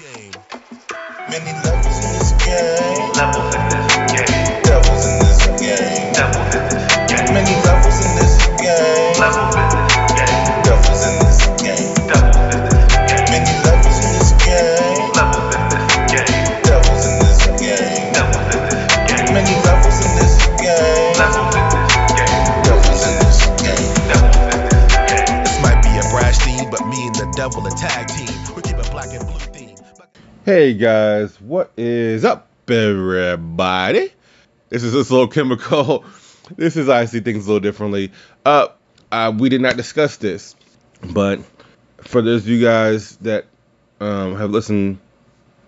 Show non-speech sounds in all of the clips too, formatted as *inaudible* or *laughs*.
game. Many levels in this game. Levels in this Hey guys, what is up, everybody? This is a Slow Chemical. *laughs* This is I see things a little differently. Uh, uh, we did not discuss this, but for those of you guys that um, have listened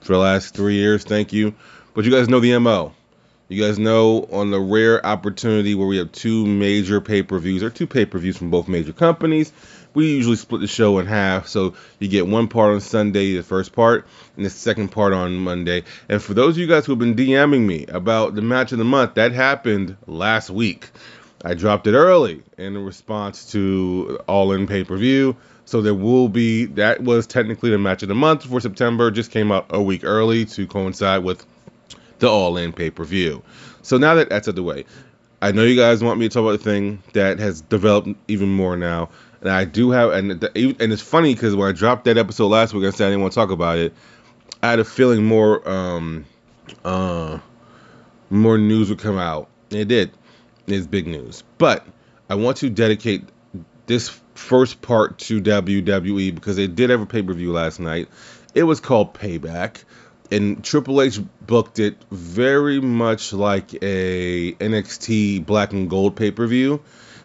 for the last three years, thank you. But you guys know the MO. You guys know on the rare opportunity where we have two major pay per views or two pay per views from both major companies, we usually split the show in half. So you get one part on Sunday, the first part, and the second part on Monday. And for those of you guys who have been DMing me about the match of the month, that happened last week. I dropped it early in response to All In pay per view. So there will be, that was technically the match of the month for September, just came out a week early to coincide with the All In pay per view. So now that that's out of the way, I know you guys want me to talk about the thing that has developed even more now, and I do have, and the, and it's funny because when I dropped that episode last week, I said I didn't want to talk about it. I had a feeling more, um, uh, more news would come out. It did. It's big news, but I want to dedicate this first part to WWE because they did have a pay per view last night. It was called Payback and Triple H booked it very much like a NXT Black and Gold pay per view.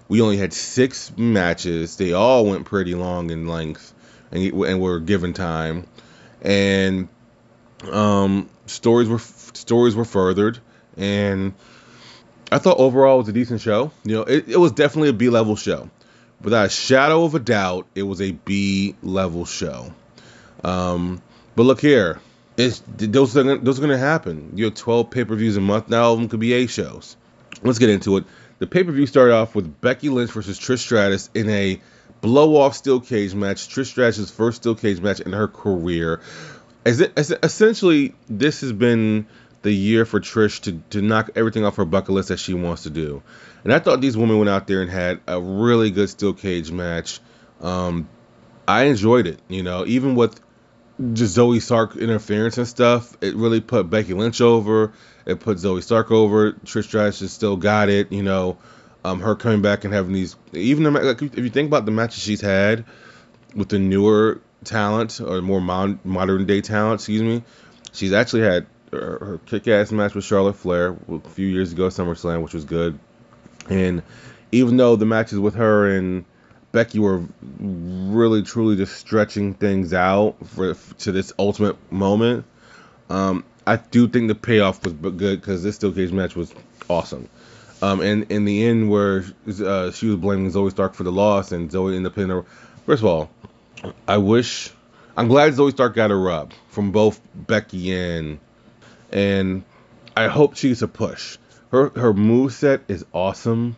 We only had six matches. They all went pretty long in length, and and were given time, and um, stories were stories were furthered, and I thought overall it was a decent show. You know, it, it was definitely a B level show, without a shadow of a doubt. It was a B level show. Um, but look here, it's those are those are gonna happen. You have 12 pay per views a month. Now all of them could be A shows. Let's get into it. The pay per view started off with Becky Lynch versus Trish Stratus in a blow off steel cage match. Trish Stratus' first steel cage match in her career. As, it, as essentially, this has been the year for Trish to, to knock everything off her bucket list that she wants to do. And I thought these women went out there and had a really good steel cage match. Um, I enjoyed it. You know, even with just Zoey Stark interference and stuff, it really put Becky Lynch over. It put Zoey Stark over. Trish Stratus just still got it. You know, um, her coming back and having these. Even the, like, if you think about the matches she's had with the newer talent or more mon- modern day talent, excuse me, she's actually had her, her kick-ass match with Charlotte Flair a few years ago, SummerSlam, which was good. And even though the matches with her and Becky were really truly just stretching things out for to this ultimate moment. Um, I do think the payoff was good because this steel cage match was awesome. Um, and in the end, where uh, she was blaming Zoey Stark for the loss, and Zoey ended up hitting her. First of all, I wish I'm glad Zoey Stark got a rub from both Becky and and I hope she gets a push. Her her move set is awesome.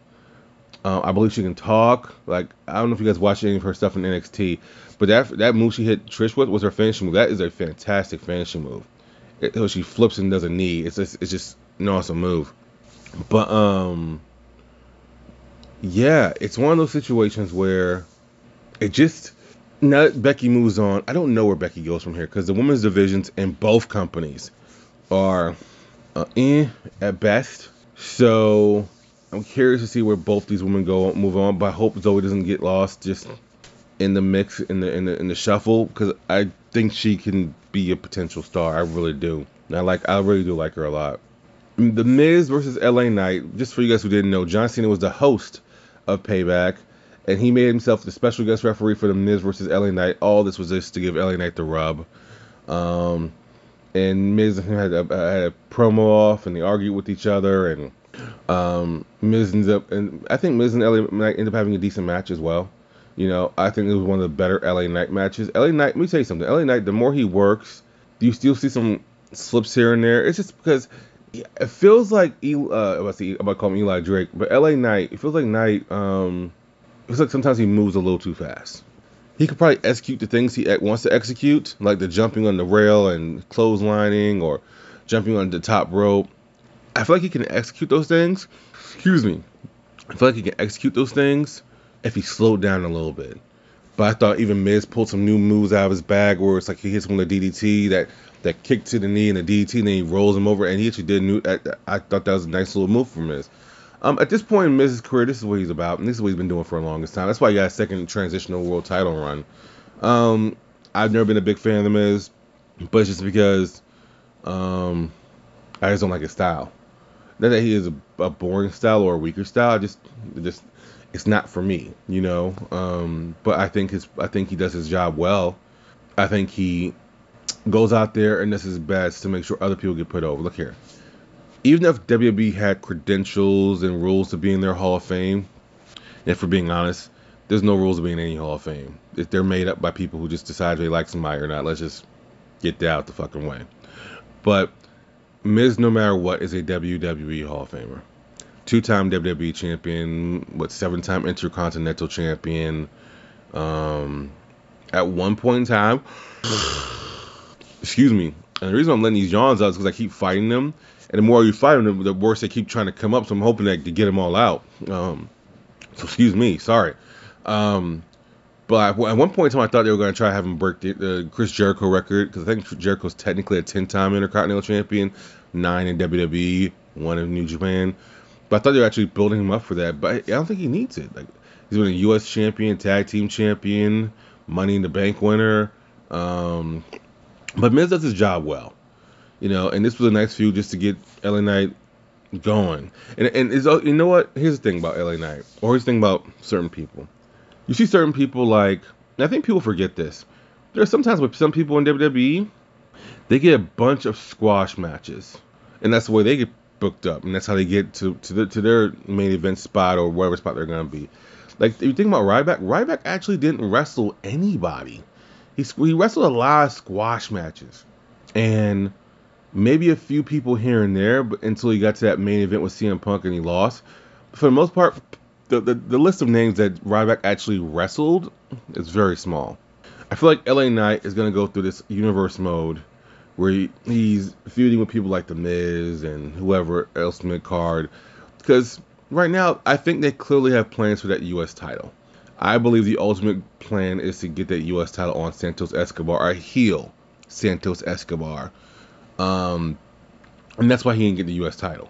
Uh, I believe she can talk. Like I don't know if you guys watched any of her stuff in NXT, but that that move she hit Trish with was her finishing move. That is a fantastic finishing move. It, she flips and does a knee. It's just, it's just an awesome move. But um, yeah, it's one of those situations where it just now that Becky moves on. I don't know where Becky goes from here because the women's divisions in both companies are uh, eh, at best. So I'm curious to see where both these women go move on, but I hope Zoey doesn't get lost just in the mix in the in the in the shuffle because I think she can be a potential star. I really do. I like I really do like her a lot. The Miz versus LA Knight. Just for you guys who didn't know, John Cena was the host of Payback, and he made himself the special guest referee for the Miz versus LA Knight. All this was just to give LA Knight the rub. Um, and Miz and him had a, had a promo off, and they argued with each other, and um, Miz ends up, and I think Miz and LA Knight end up having a decent match as well. You know, I think it was one of the better LA Knight matches. LA Knight, let me tell you something. LA Knight, the more he works, do you still see some slips here and there. It's just because it feels like uh, I'm about to call him Eli Drake, but LA Knight, it feels like Knight, um, it feels like sometimes he moves a little too fast. he could probably execute the things he wants to execute, like the jumping on the rail and clotheslining or jumping on the top rope. I feel like he can execute those things. Excuse me. I feel like he can execute those things if he slowed down a little bit. But I thought even Miz pulled some new moves out of his bag where it's like he hits him with a DDT, that that kick to the knee and a DDT, and then he rolls him over, and he actually did new. I, I thought that was a nice little move from Miz. Um, at this point in Miz's career, this is what he's about, and this is what he's been doing for the longest time. That's why he got a second transitional world title run. Um, I've never been a big fan of the Miz, but just because um, I just don't like his style. Not that he is a, a boring style or a weaker style. I just, just, it's not for me, you know. Um, but I think his, I think he does his job well. I think he goes out there and does his best to make sure other people get put over. Look here, even if WWE had credentials and rules to be in their Hall of Fame, and for being honest, there's no rules to be in any Hall of Fame. If they're made up by people who just decide they like somebody or not, let's just get that out the fucking way. But Miz, no matter what, is a WWE Hall of Famer. Two-time WWE champion, what seven-time Intercontinental champion. Um, at one point in time, *sighs* excuse me. And the reason I'm letting these yawns out is because I keep fighting them, and the more you fight them, the worse they keep trying to come up. So I'm hoping that to get them all out. Um, so excuse me, sorry. Um, but at one point in time, I thought they were going to try to have him break the uh, Chris Jericho record because I think Jericho's technically a 10-time Intercontinental Champion, nine in WWE, one in New Japan. But I thought they were actually building him up for that. But I don't think he needs it. Like he's been a U.S. champion, tag team champion, Money in the Bank winner. Um, but Miz does his job well, you know. And this was a nice feud just to get LA Knight going. And and is you know what? Here's the thing about LA Knight, or here's the thing about certain people. You see certain people like I think people forget this. There are sometimes with some people in WWE, they get a bunch of squash matches, and that's the way they get booked up, and that's how they get to to, the, to their main event spot or whatever spot they're gonna be. Like if you think about Ryback, Ryback actually didn't wrestle anybody. He he wrestled a lot of squash matches, and maybe a few people here and there, but until he got to that main event with CM Punk and he lost. But For the most part, the, the, the list of names that Ryback actually wrestled is very small. I feel like LA Knight is to go through this universe mode where he, he's feuding with people like The Miz and whoever else mid card. Because right now, I think they clearly have plans for that U.S. title. I believe the ultimate plan is to get that U.S. title on Santos Escobar, a heel Santos Escobar. Um, and that's why he didn't get the U.S. title.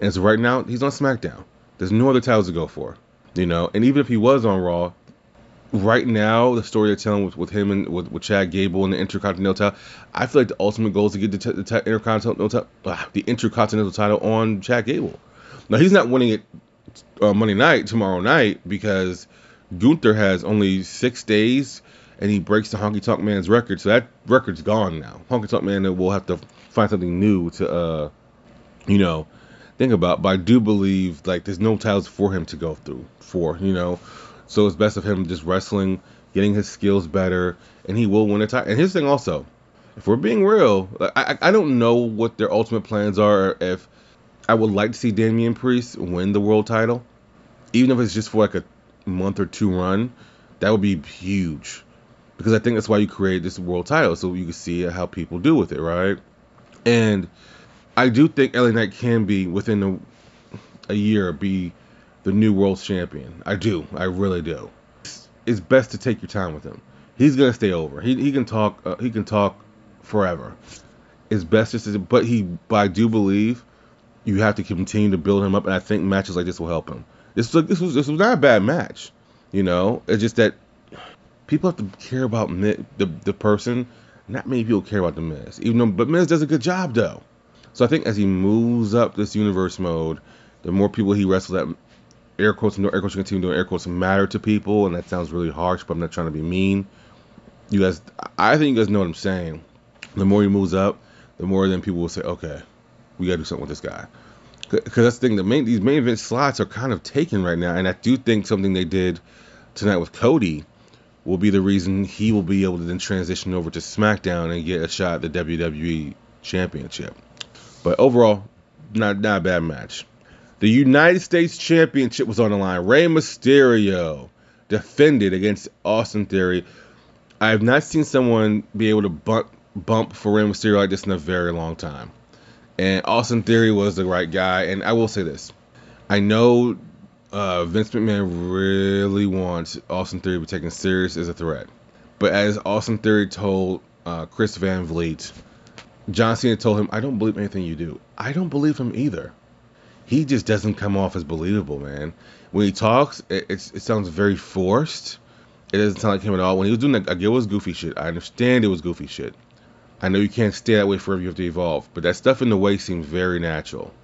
And so right now, he's on SmackDown. There's no other titles to go for, you know. And even if he was on Raw, right now the story they're telling with, with him and with, with Chad Gable and the Intercontinental title, I feel like the ultimate goal is to get the, t- the t- Intercontinental uh, the Intercontinental title on Chad Gable. Now he's not winning it uh, Monday night tomorrow night because Gunther has only six days and he breaks the Honky Tonk Man's record, so that record's gone now. Honky Tonk Man will have to find something new to, uh, you know think about. But I do believe like there's no titles for him to go through for, you know. So it's best of him just wrestling, getting his skills better, and he will win a title. And his thing also, if we're being real, like, I I don't know what their ultimate plans are. If I would like to see Damian Priest win the world title, even if it's just for like a month or two run, that would be huge. Because I think that's why you create this world title, so you can see how people do with it, right? And I do think LA Knight can be within a, a year be the new world champion. I do. I really do. It's, best to take your time with him. He's gonna stay over. He, he can talk. Uh, he can talk forever. It's best just to. But he. But I do believe you have to continue to build him up, and I think matches like this will help him. This was this was this was not a bad match. You know, it's just that people have to care about the the person. Not many people care about the Miz, even though. But Miz does a good job though. So I think as he moves up this universe mode, the more people he wrestles that air quotes and no air quotes continue doing air quotes matter to people, and that sounds really harsh, but I'm not trying to be mean. You guys, I think you guys know what I'm saying. The more he moves up, the more then people will say, okay, we gotta do something with this guy. Because that's the thing. The main these main event slots are kind of taken right now, and I do think something they did tonight with Cody will be the reason he will be able to then transition over to SmackDown and get a shot at the WWE Championship. But overall, not not a bad match. The United States Championship was on the line. Rey Mysterio defended against Austin Theory. I have not seen someone be able to bump bump for Rey Mysterio like this in a very long time. And Austin Theory was the right guy. And I will say this: I know uh, Vince McMahon really wants Austin Theory to be taken serious as a threat, but as Austin Theory told uh, Chris Van Vliet, John Cena told him, "I don't believe anything you do." I don't believe him either. He just doesn't come off as believable, man. When he talks, it, it sounds very forced. It doesn't sound like him at all. When he was doing that, I it was goofy shit. I understand it was goofy shit. I know you can't stay that way forever. You have to evolve, but that stuff in the way seems very natural.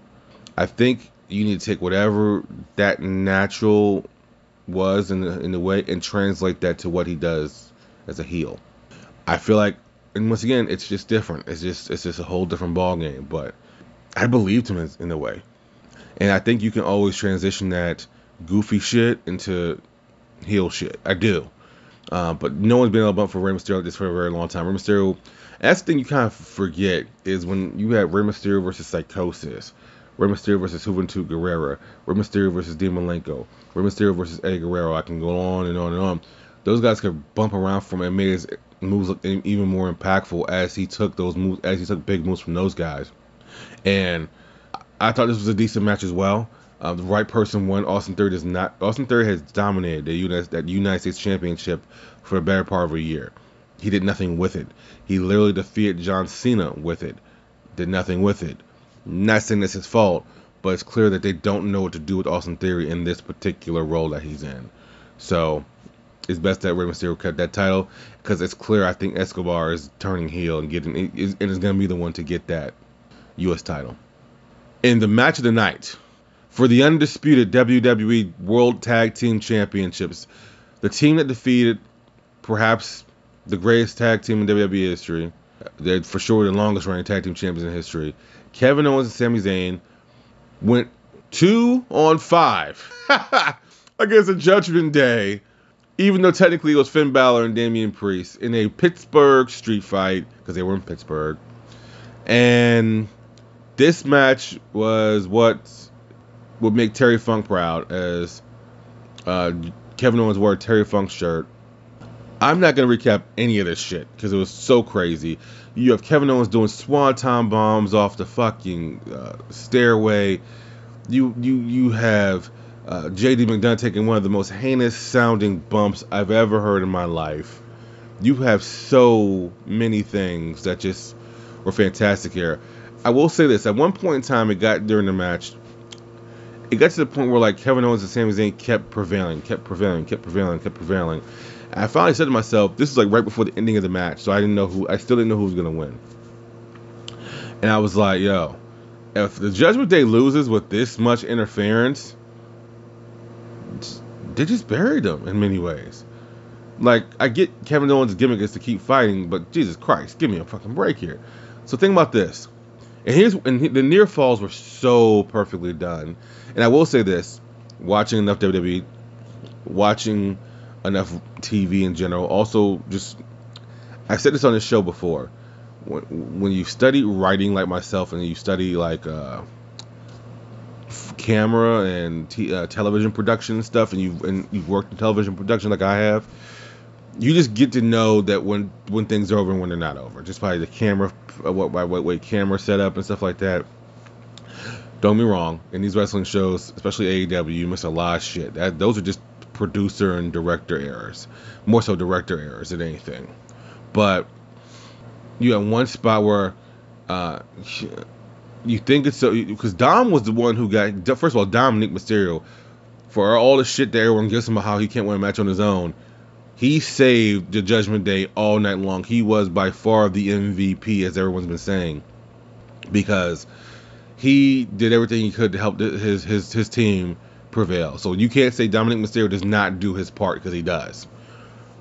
I think you need to take whatever that natural was in the in the way and translate that to what he does as a heel. I feel like, and once again, it's just different. It's just it's just a whole different ball game. But I believed him in, in a way, and I think you can always transition that goofy shit into heel shit. I do. Uh, but no one's been able to bump for Rey Mysterio like this for a very long time. Rey Mysterio, that's the thing you kind of forget is when you had Rey Mysterio versus Psicosis, Rey Mysterio versus Juventud Guerrera, Rey Mysterio versus Dean Malenko, Rey Mysterio versus Eddie Guerrero. I can go on and on and on. Those guys could bump around from and made his moves look even more impactful as he took those moves, as he took big moves from those guys. And I thought this was a decent match as well. Uh, the right person won. Austin Theory does not. Austin Theory has dominated the United, that United States Championship for a better part of a year. He did nothing with it. He literally defeated John Cena with it. Did nothing with it. Not saying it's his fault, but it's clear that they don't know what to do with Austin Theory in this particular role that he's in. So it's best that Rey Mysterio cut that title because it's clear. I think Escobar is turning heel and getting and is going to be the one to get that U.S. title. In the match of the night for the undisputed WWE World Tag Team Championships, the team that defeated perhaps the greatest tag team in WWE history, they're for sure the longest running tag team champions in history, Kevin Owens and Sami Zayn went two on five *laughs* against a Judgment Day, even though technically it was Finn Balor and Damian Priest in a Pittsburgh street fight because they were in Pittsburgh. And this match was what would make Terry Funk proud as uh, Kevin Owens wore a Terry Funk shirt. I'm not going to recap any of this shit because it was so crazy. You have Kevin Owens doing swanton bombs off the fucking uh, stairway. You you you have uh, JD McDonagh taking one of the most heinous sounding bumps I've ever heard in my life. You have so many things that just were fantastic here. I will say this: at one point in time, it got during the match, it got to the point where like Kevin Owens and Sami Zayn kept prevailing, kept prevailing, kept prevailing, kept prevailing. And I finally said to myself, this is like right before the ending of the match, so I didn't know who, I still didn't know who was gonna win. And I was like, yo, if the Judgment Day loses with this much interference, they just buried them in many ways. Like I get Kevin Owens' gimmick is to keep fighting, but Jesus Christ, give me a fucking break here. So think about this. And here's and the near falls were so perfectly done. And I will say this: watching enough WWE, watching enough TV in general, also just I said this on this show before. When, when you study writing like myself, and you study like uh, camera and t- uh, television production and stuff, and you've and you've worked in television production like I have, you just get to know that when when things are over and when they're not over, just by the camera, uh, what by what way camera setup and stuff like that. Don't me wrong, in these wrestling shows, especially AEW, you miss a lot of shit. That those are just producer and director errors, more so director errors than anything. But you have one spot where uh, you think it's so because Dom was the one who got first of all Dominic Mysterio for all the shit that everyone gives him about how he can't win a match on his own. He saved the Judgment Day all night long. He was by far the MVP, as everyone's been saying, because he did everything he could to help his his his team prevail. So you can't say Dominic Mysterio does not do his part because he does.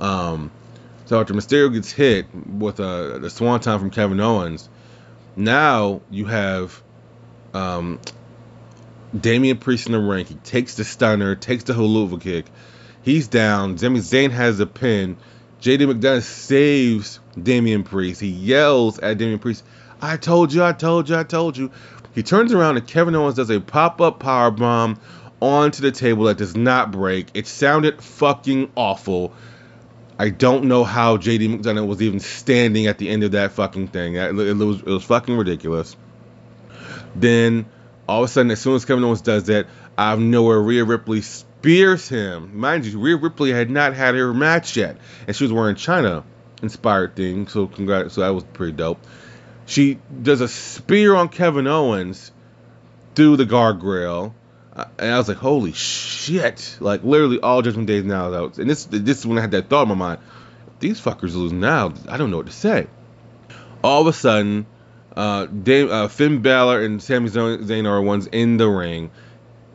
Um, so after Mysterio gets hit with a the swanton from Kevin Owens, now you have um, Damian Priest in the ring. He takes the stunner, takes the Helluva Kick. He's down. Sami Zayn has a pin. JD McDonagh saves Damian Priest. He yells at Damian Priest, I told you, I told you, I told you. He turns around and Kevin Owens does a pop-up power bomb onto the table that does not break. It sounded fucking awful. I don't know how JD McDonagh was even standing at the end of that fucking thing. It, it was it was fucking ridiculous. Then all of a sudden, as soon as Kevin Owens does that, out of nowhere, Rhea Ripley spears him. Mind you, Rhea Ripley had not had her match yet, and she was wearing China inspired thing. So congrats, so that was pretty dope. She does a spear on Kevin Owens through the guardrail. Uh, and I was like, holy shit! Like literally, all Judgment Day now out. And this, this is when I had that thought in my mind: these fuckers lose now, I don't know what to say. All of a sudden, uh, Dave, uh, Finn Balor and Sami Zayn are ones in the ring.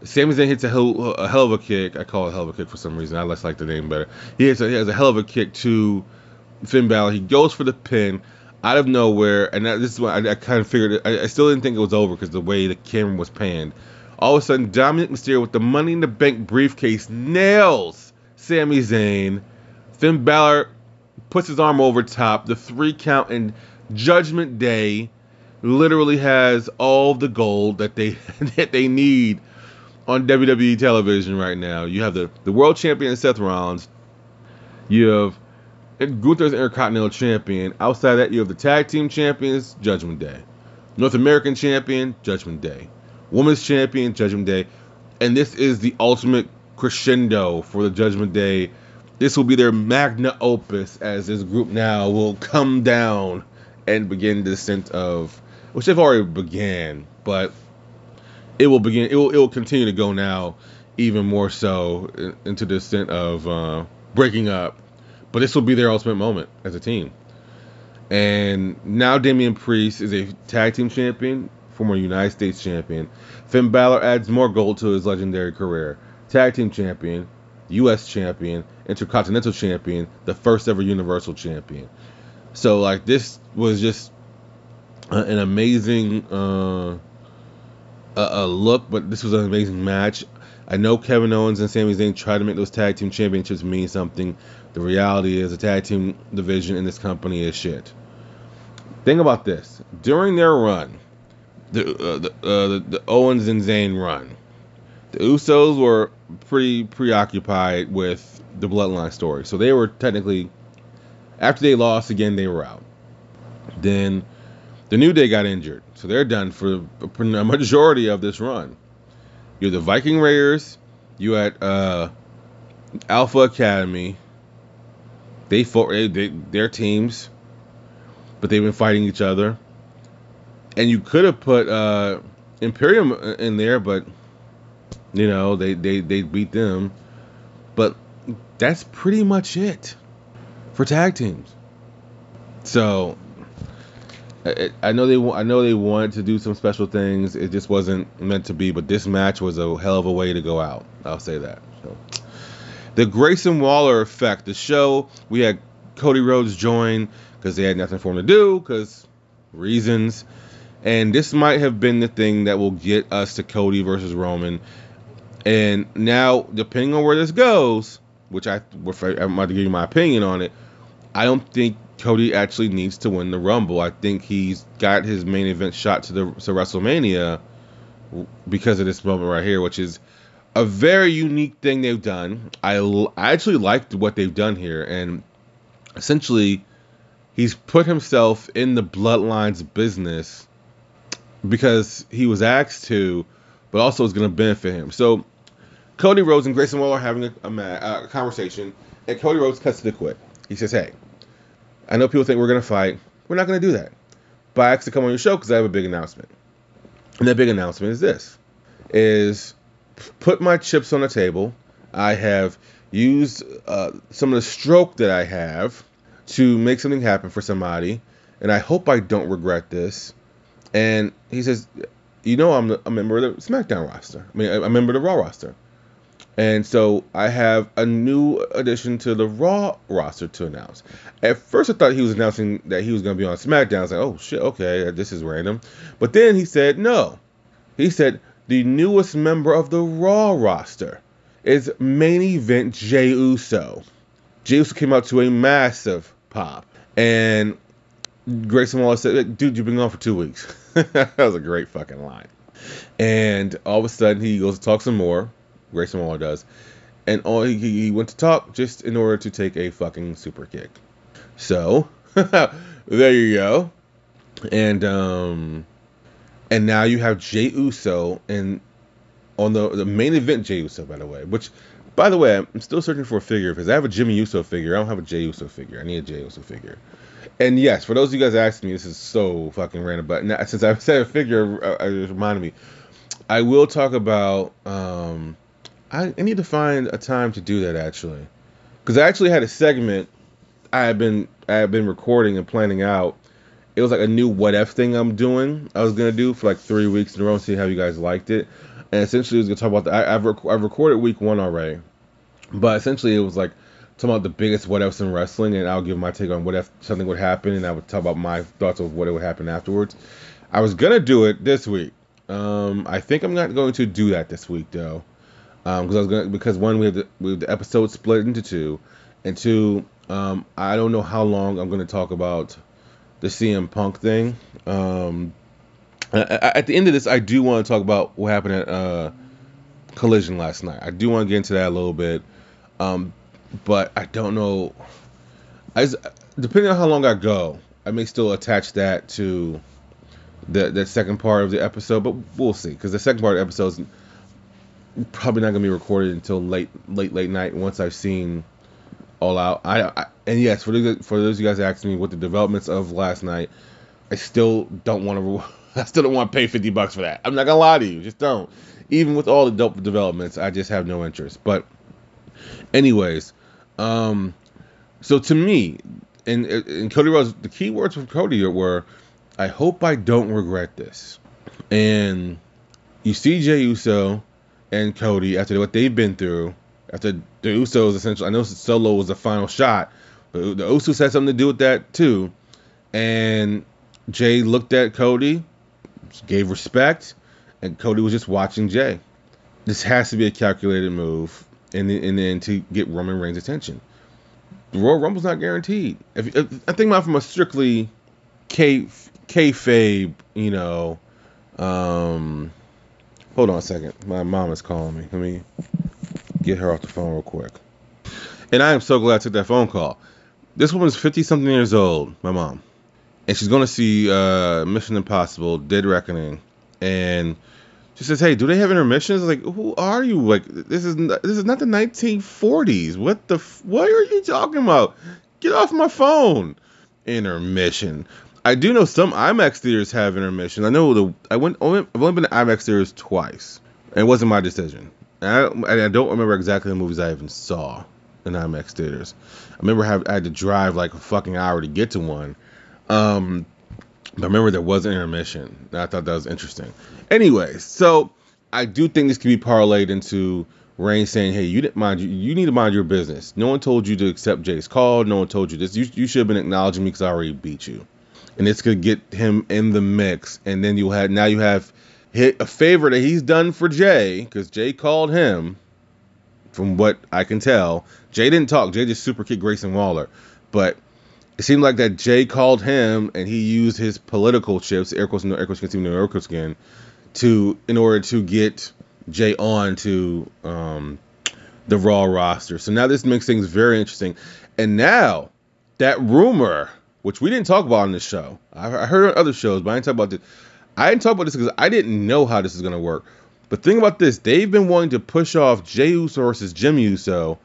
Sami Zayn hits a hell, a hell of a kick. I call it a hell of a kick for some reason. I less like the name better. He, a, he has a hell of a kick to Finn Balor. He goes for the pin out of nowhere, and that, this is when I, I kind of figured. I, I still didn't think it was over because the way the camera was panned. All of a sudden, Dominic Mysterio with the Money in the Bank briefcase nails Sami Zayn. Finn Balor puts his arm over top. The three count and Judgment Day literally has all the gold that they *laughs* that they need on WWE television right now. You have the, the world champion Seth Rollins. You have Gunther's Intercontinental Champion. Outside that, you have the tag team champions, Judgment Day. North American champion, Judgment Day. Women's champion, Judgment Day. And this is the ultimate crescendo for the Judgment Day. This will be their magna opus as this group now will come down and begin the descent of, which they've already began, but it will begin. It will. It will continue to go now, even more so into the descent of uh, breaking up. But this will be their ultimate moment as a team. And now Damian Priest is a tag team champion, former United States champion. Finn Balor adds more gold to his legendary career. Tag team champion, U.S. champion, intercontinental champion, the first ever Universal champion. So like this was just an amazing uh, a, a look, but this was an amazing match. I know Kevin Owens and Sami Zayn tried to make those tag team championships mean something. The reality is, the tag team division in this company is shit. Think about this: during their run, the uh, the, uh, the the Owens and Zayn run, the Usos were pretty preoccupied with the Bloodline story, so they were technically after they lost again, they were out. Then the New Day got injured, so they're done for a majority of this run. You had the Viking Raiders, you had uh, Alpha Academy. They fought they, their teams, but they've been fighting each other. And you could have put uh, Imperium in there, but you know they, they they beat them. But that's pretty much it for tag teams. So I, know they I know they wanted to do some special things. It just wasn't meant to be. But this match was a hell of a way to go out. I'll say that. So. The Grayson Waller effect. The show we had Cody Rhodes join because they had nothing for him to do because reasons. And this might have been the thing that will get us to Cody versus Roman. And now, depending on where this goes, which I- I'm about to give you my opinion on it, I don't think Cody actually needs to win the Rumble. I think he's got his main event shot to the to WrestleMania because of this moment right here, which is a very unique thing they've done. I, I actually liked what they've done here, and essentially, he's put himself in the Bloodlines business because he was asked to, but also it's going to benefit him. So, Cody Rhodes and Grayson Waller are having a, a, a conversation, and Cody Rhodes cuts to the quick. He says, "Hey, I know people think we're going to fight. We're not going to do that. But I asked to come on your show because I have a big announcement. And that big announcement is this: is put my chips on the table. I have used uh, some of the stroke that I have to make something happen for somebody, and I hope I don't regret this. And he says, you know, I'm a member of the SmackDown roster. I mean, I'm a member of the Raw roster. And so I have a new addition to the Raw roster to announce. At first, I thought he was announcing that he was going to be on SmackDown. I was like, oh shit, okay, this is random. But then he said, no. He said, the newest member of the Raw roster is main event Jey Uso. Jey Uso came out to a massive pop. And Grayson Waller said, dude, you've been gone for two weeks. *laughs* that was a great fucking line. And all of a sudden, he goes to talk some more. Grayson Waller does, and all he, he went to top just in order to take a fucking super kick. So *laughs* there you go, and um, and now you have Jey Uso and on the the main event Jey Uso by the way, which by the way I'm still searching for a figure because I have a Jimmy Uso figure. I don't have a Jey Uso figure. I need a Jey Uso figure. And yes, for those of you guys asking me, this is so fucking random. But now, since I *laughs* said a figure, uh, it reminded me. I will talk about. Um, I, I need to find a time to do that actually, because I actually had a segment I had been I had been recording and planning out. It was like a new what if thing I'm doing. I was gonna do for like three weeks in a row and see how you guys liked it. And essentially, it was gonna talk about the. I, I've rec- I've recorded week one already, but essentially it was like talking about the biggest what ifs in wrestling, and I'll give my take on what if something would happen, and I would talk about my thoughts of what it would happen afterwards. I was gonna do it this week. Um, I think I'm not going to do that this week though, because I was gonna because one we have the, we have the episode split into two, and two um, I don't know how long I'm gonna talk about the CM Punk thing. Um, a- a- at the end of this, I do want to talk about what happened at uh, Collision last night. I do want to get into that a little bit, um, but I don't know. I s- depending on how long I go, I may still attach that to the that second part of the episode, but we'll see because the second part of the episode is probably not gonna be recorded until late late late night once I've seen all out. I, I and yes, for the, for those of you guys asking me what the developments of last night, I still don't want to. *laughs* I still don't want to pay fifty bucks for that. I'm not gonna lie to you, just don't. Even with all the dope developments, I just have no interest. But, anyways, um, so to me, and and Cody Rhodes, the key words from Cody were, "I hope I don't regret this." And you see Jey Uso and Cody after what they've been through, after the Usos essentially, I know Solo was the final shot, but the Usos had something to do with that too. And Jey looked at Cody, gave respect, and Cody was just watching Jey. This has to be a calculated move, and then, and then to get Roman Reigns' attention. The Royal Rumble's not guaranteed. If, if I think about from a strictly K kayfabe, you know. Um, hold on a second. My mom is calling me. Let me get her off the phone real quick. And I am so glad I took that phone call. This woman's 50 something years old, my mom. And she's going to see uh, Mission Impossible Dead Reckoning. And she says, "Hey, do they have intermissions?" Like, who are you? Like, this is not, this is not the 1940s. What the f- what are you talking about? Get off my phone. Intermission. I do know some IMAX theaters have intermission. I know the I went only, I've only been to IMAX theaters twice. And it wasn't my decision. And I, I don't remember exactly the movies I even saw in IMAX theaters. I remember have, I had to drive like a fucking hour to get to one. Um, but I remember there was an intermission. I thought that was interesting. Anyway, so I do think this could be parlayed into Rain saying, "Hey, you didn't mind you. You need to mind your business. No one told you to accept Jey's call. No one told you this. You, you should have been acknowledging me because I already beat you." And this could get him in the mix, and then you have now you have hit a favor that he's done for Jey because Jey called him. From what I can tell, Jey didn't talk. Jey just super kicked Grayson Waller, but it seemed like that Jey called him and he used his political chips, air quotes, no air quotes, continue, no air quotes again, to in order to get Jey on to um, the Raw roster. So now this makes things very interesting. And now that rumor, which we didn't talk about on this show, I, heard on other shows, but I didn't talk about this. I didn't talk about this because I didn't know how this is gonna work. But think about this: they've been wanting to push off Jey Uso versus Jim Uso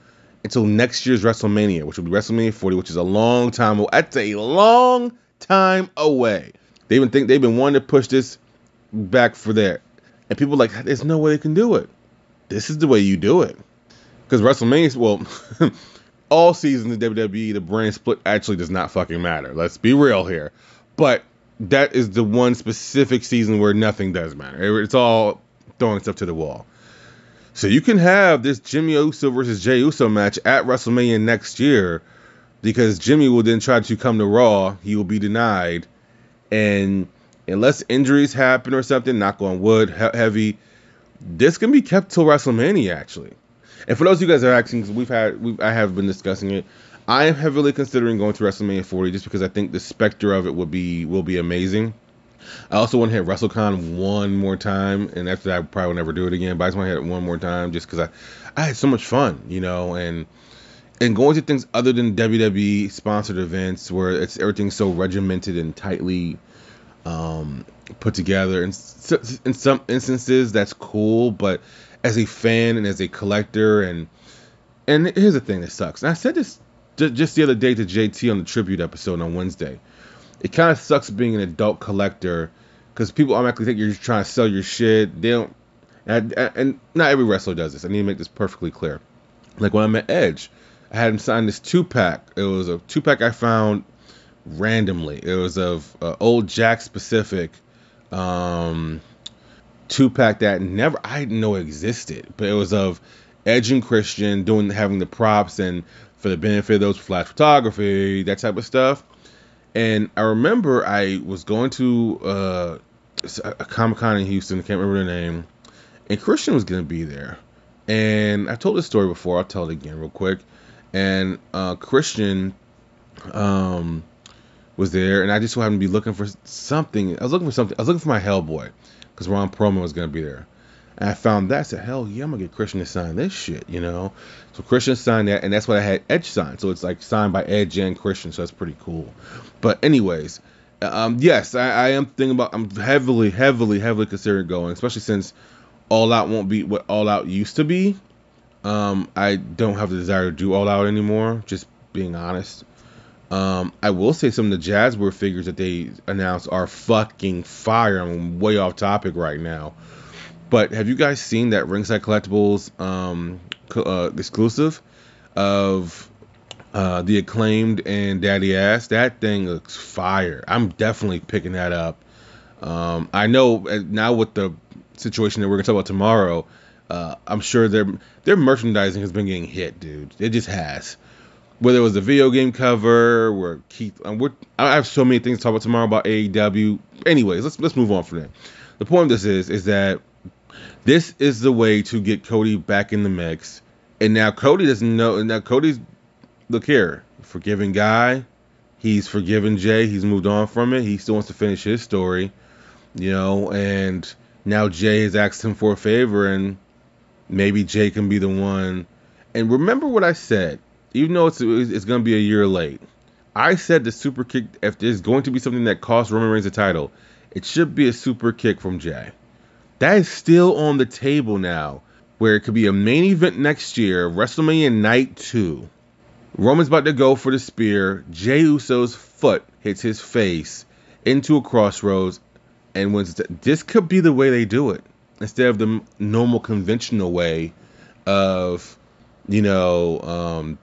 until next year's WrestleMania, which will be WrestleMania 40, which is a long time. That's a long time away. They've been think they've been wanting to push this back for there, and people like, there's no way they can do it. This is the way you do it, because WrestleMania, well, *laughs* all seasons in WWE, the brand split actually does not fucking matter. Let's be real here, but that is the one specific season where nothing does matter. It's all throwing stuff to the wall. So you can have this Jimmy Uso versus Jey Uso match at WrestleMania next year because Jimmy will then try to come to Raw. He will be denied. And unless injuries happen or something, knock on wood, he- heavy, this can be kept till WrestleMania actually. And for those of you guys that are asking, we've had, we've, I have been discussing it. I am heavily considering going to WrestleMania 40 just because I think the specter of it will be will be amazing. I also want to hit WrestleCon one more time, and after that, I probably will never do it again. But I just want to hit it one more time, just because I, I had so much fun, you know, and and going to things other than WWE sponsored events where it's everything so regimented and tightly um, put together. And in some instances, that's cool, but as a fan and as a collector, and and here's the thing that sucks. And I said this just the other day to JT on the tribute episode on Wednesday. It kind of sucks being an adult collector because people automatically think you're just trying to sell your shit. They don't, and, and not every wrestler does this. I need to make this perfectly clear. Like when I met Edge, I had him sign this two pack. It was a two pack I found randomly. It was of uh, old Jakks Pacific um, two pack that never I didn't know existed, but it was of Edge and Christian doing having the props and for the benefit of those flash photography, that type of stuff. And I remember I was going to uh, a Comic Con in Houston. I can't remember the name. And Christian was going to be there. And I told this story before. I'll tell it again real quick. And uh, Christian um, was there, and I just happened to be looking for something. I was looking for something. I was looking for my Hellboy because Ron Perlman was going to be there. And I found that. I said, hell yeah, I'm going to get Christian to sign this shit, you know? So Christian signed that, and that's what I had Edge sign. So it's like signed by Edge and Christian, so that's pretty cool. But, anyways, um, yes, I, I am thinking about, I'm heavily, heavily, heavily considering going, especially since All Out won't be what All Out used to be. Um, I don't have the desire to do All Out anymore, just being honest. Um, I will say some of the Jazzware figures that they announced are fucking fire. I'm way off topic right now. But have you guys seen that Ringside Collectibles um, uh, exclusive of uh, the acclaimed and Daddy Ass? That thing looks fire. I'm definitely picking that up. Um, I know uh, now with the situation that we're gonna talk about tomorrow, uh, I'm sure their their merchandising has been getting hit, dude. It just has. Whether it was the video game cover, where Keith, I have so many things to talk about tomorrow about AEW. Anyways, let's let's move on from that. The point of this is is that this is the way to get Cody back in the mix. And now Cody doesn't know. And now Cody's look here, forgiving guy. He's forgiven Jey. He's moved on from it. He still wants to finish his story, you know. And now Jey has asked him for a favor, and maybe Jey can be the one. And remember what I said, even though it's it's going to be a year late. I said the super kick, if there's going to be something that costs Roman Reigns the title, it should be a super kick from Jey. That is still on the table now, where it could be a main event next year, WrestleMania Night 2. Roman's about to go for the spear. Jey Uso's foot hits his face into a crossroads, and when this could be the way they do it instead of the normal conventional way of, you know, um,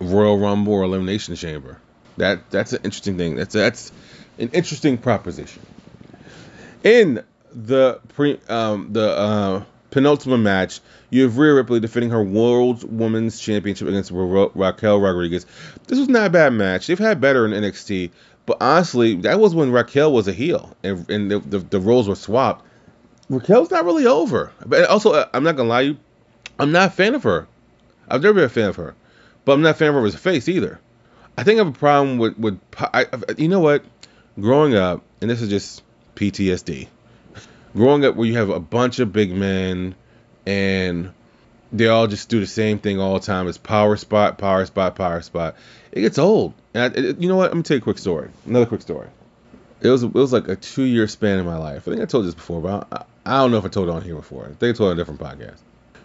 Royal Rumble or Elimination Chamber. That that's an interesting thing. That's that's an interesting proposition. In the pre um the uh, penultimate match, you have Rhea Ripley defending her World Women's Championship against Ra- Raquel Rodriguez. This was not a bad match. They've had better in NXT, but honestly, that was when Raquel was a heel and, and the, the, the roles were swapped. Raquel's not really over. But also, uh, I'm not gonna lie to you, I'm not a fan of her. I've never been a fan of her, but I'm not a fan of her as a face either. I think I have a problem with with I, you know what? Growing up, and this is just PTSD. Growing up where you have a bunch of big men and they all just do the same thing all the time. It's power spot, power spot, power spot. It gets old. And I, it, you know what? Let me tell you a quick story. Another quick story. It was it was like a two year span in my life. I think I told this before, but I, I don't know if I told it on here before. I think I told it on a different podcast.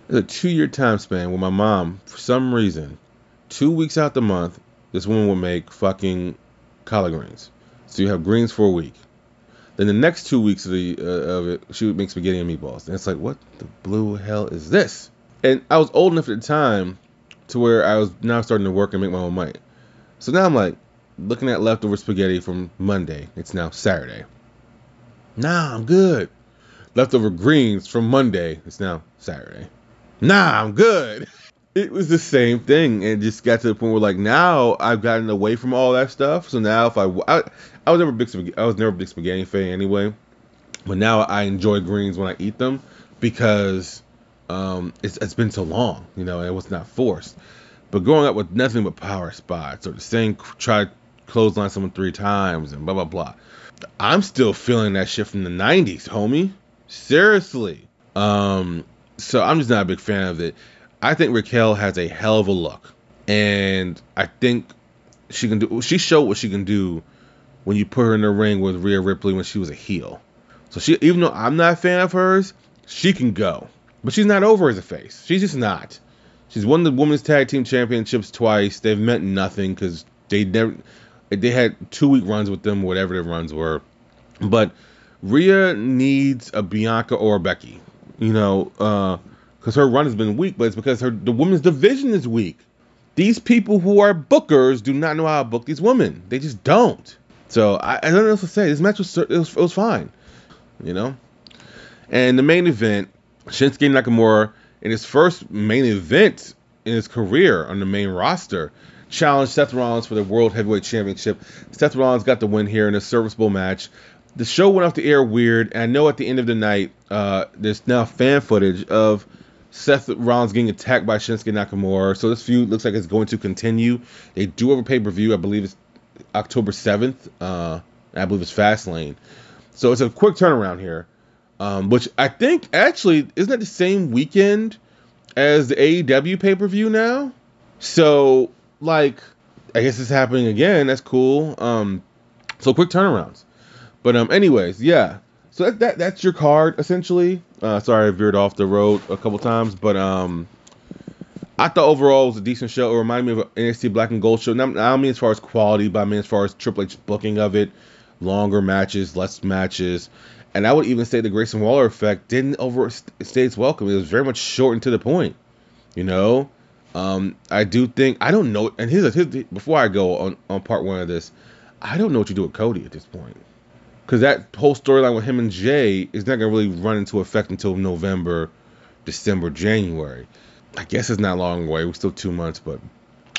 It was a two year time span where my mom, for some reason, two weeks out the month, this woman would make fucking collard greens. So you have greens for a week. Then the next two weeks of the uh, of it, she would make spaghetti and meatballs. And it's like, what the blue hell is this? And I was old enough at the time to where I was now starting to work and make my own money. So now I'm like looking at leftover spaghetti from Monday. It's now Saturday. Nah, I'm good. Leftover greens from Monday. It's now Saturday. Nah, I'm good. *laughs* It was the same thing, and just got to the point where like now I've gotten away from all that stuff. So now if I I, I was never a big I was never big spaghetti fan anyway, but now I enjoy greens when I eat them because um, it's it's been so long, you know, it was not forced. But growing up with nothing but power spots or the same try clothesline someone three times and blah blah blah. I'm still feeling that shit from the 90s, homie. Seriously. Um, so I'm just not a big fan of it. I think Raquel has a hell of a look, and I think she can do. She showed what she can do when you put her in the ring with Rhea Ripley when she was a heel. So she, even though I'm not a fan of hers, she can go. But she's not over as a face. She's just not. She's won the women's tag team championships twice. They've meant nothing because they never. They had two week runs with them, whatever their runs were. But Rhea needs a Bianca or a Becky. You know, uh, because her run has been weak, but it's because her the women's division is weak. These people who are bookers do not know how to book these women. They just don't. So I, I don't know what to say. This match was it was, it was fine, you know. And the main event, Shinsuke Nakamura in his first main event in his career on the main roster, challenged Seth Rollins for the World Heavyweight Championship. Seth Rollins got the win here in a serviceable match. The show went off the air weird, and I know at the end of the night, uh, there's now fan footage of Seth Rollins getting attacked by Shinsuke Nakamura. So this feud looks like it's going to continue. They do have a pay per view. I believe it's October 7th. Uh, I believe it's Fastlane. So it's a quick turnaround here. Um, which I think actually isn't that the same weekend as the AEW pay per view now? So like, I guess it's happening again. That's cool. Um, so quick turnarounds. But um, anyways, yeah. So that, that that's your card essentially. Uh, sorry I veered off the road a couple times, but um, I thought overall it was a decent show. It reminded me of an NXT Black and Gold show. Not, I don't mean as far as quality, but I mean as far as Triple H booking of it, longer matches, less matches, and I would even say the Grayson Waller effect didn't overstay its welcome. It was very much short and to the point. You know, um, I do think I don't know. And here's, here's before I go on on part one of this, I don't know what you do with Cody at this point because that whole storyline with him and Jey is not gonna really run into effect until November, December, January. I guess it's not a long away. We're still two months, but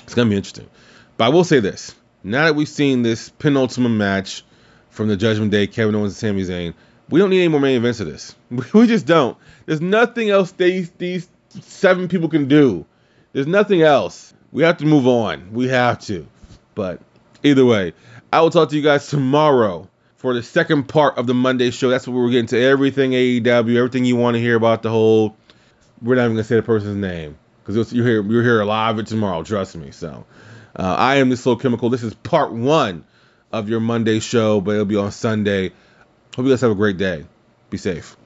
it's gonna be interesting. But I will say this: now that we've seen this penultimate match from the Judgment Day, Kevin Owens and Sami Zayn, we don't need any more main events of this. *laughs* We just don't. There's nothing else these these seven people can do. There's nothing else. We have to move on. We have to. But either way, I will talk to you guys tomorrow for the second part of the Monday show. That's what we're getting to everything AEW, everything you want to hear about the whole. We're not even gonna say the person's name because you're here lot of it tomorrow. Trust me. So, uh, I am the Slow Chemical. This is part one of your Monday show, but it'll be on Sunday. Hope you guys have a great day. Be safe.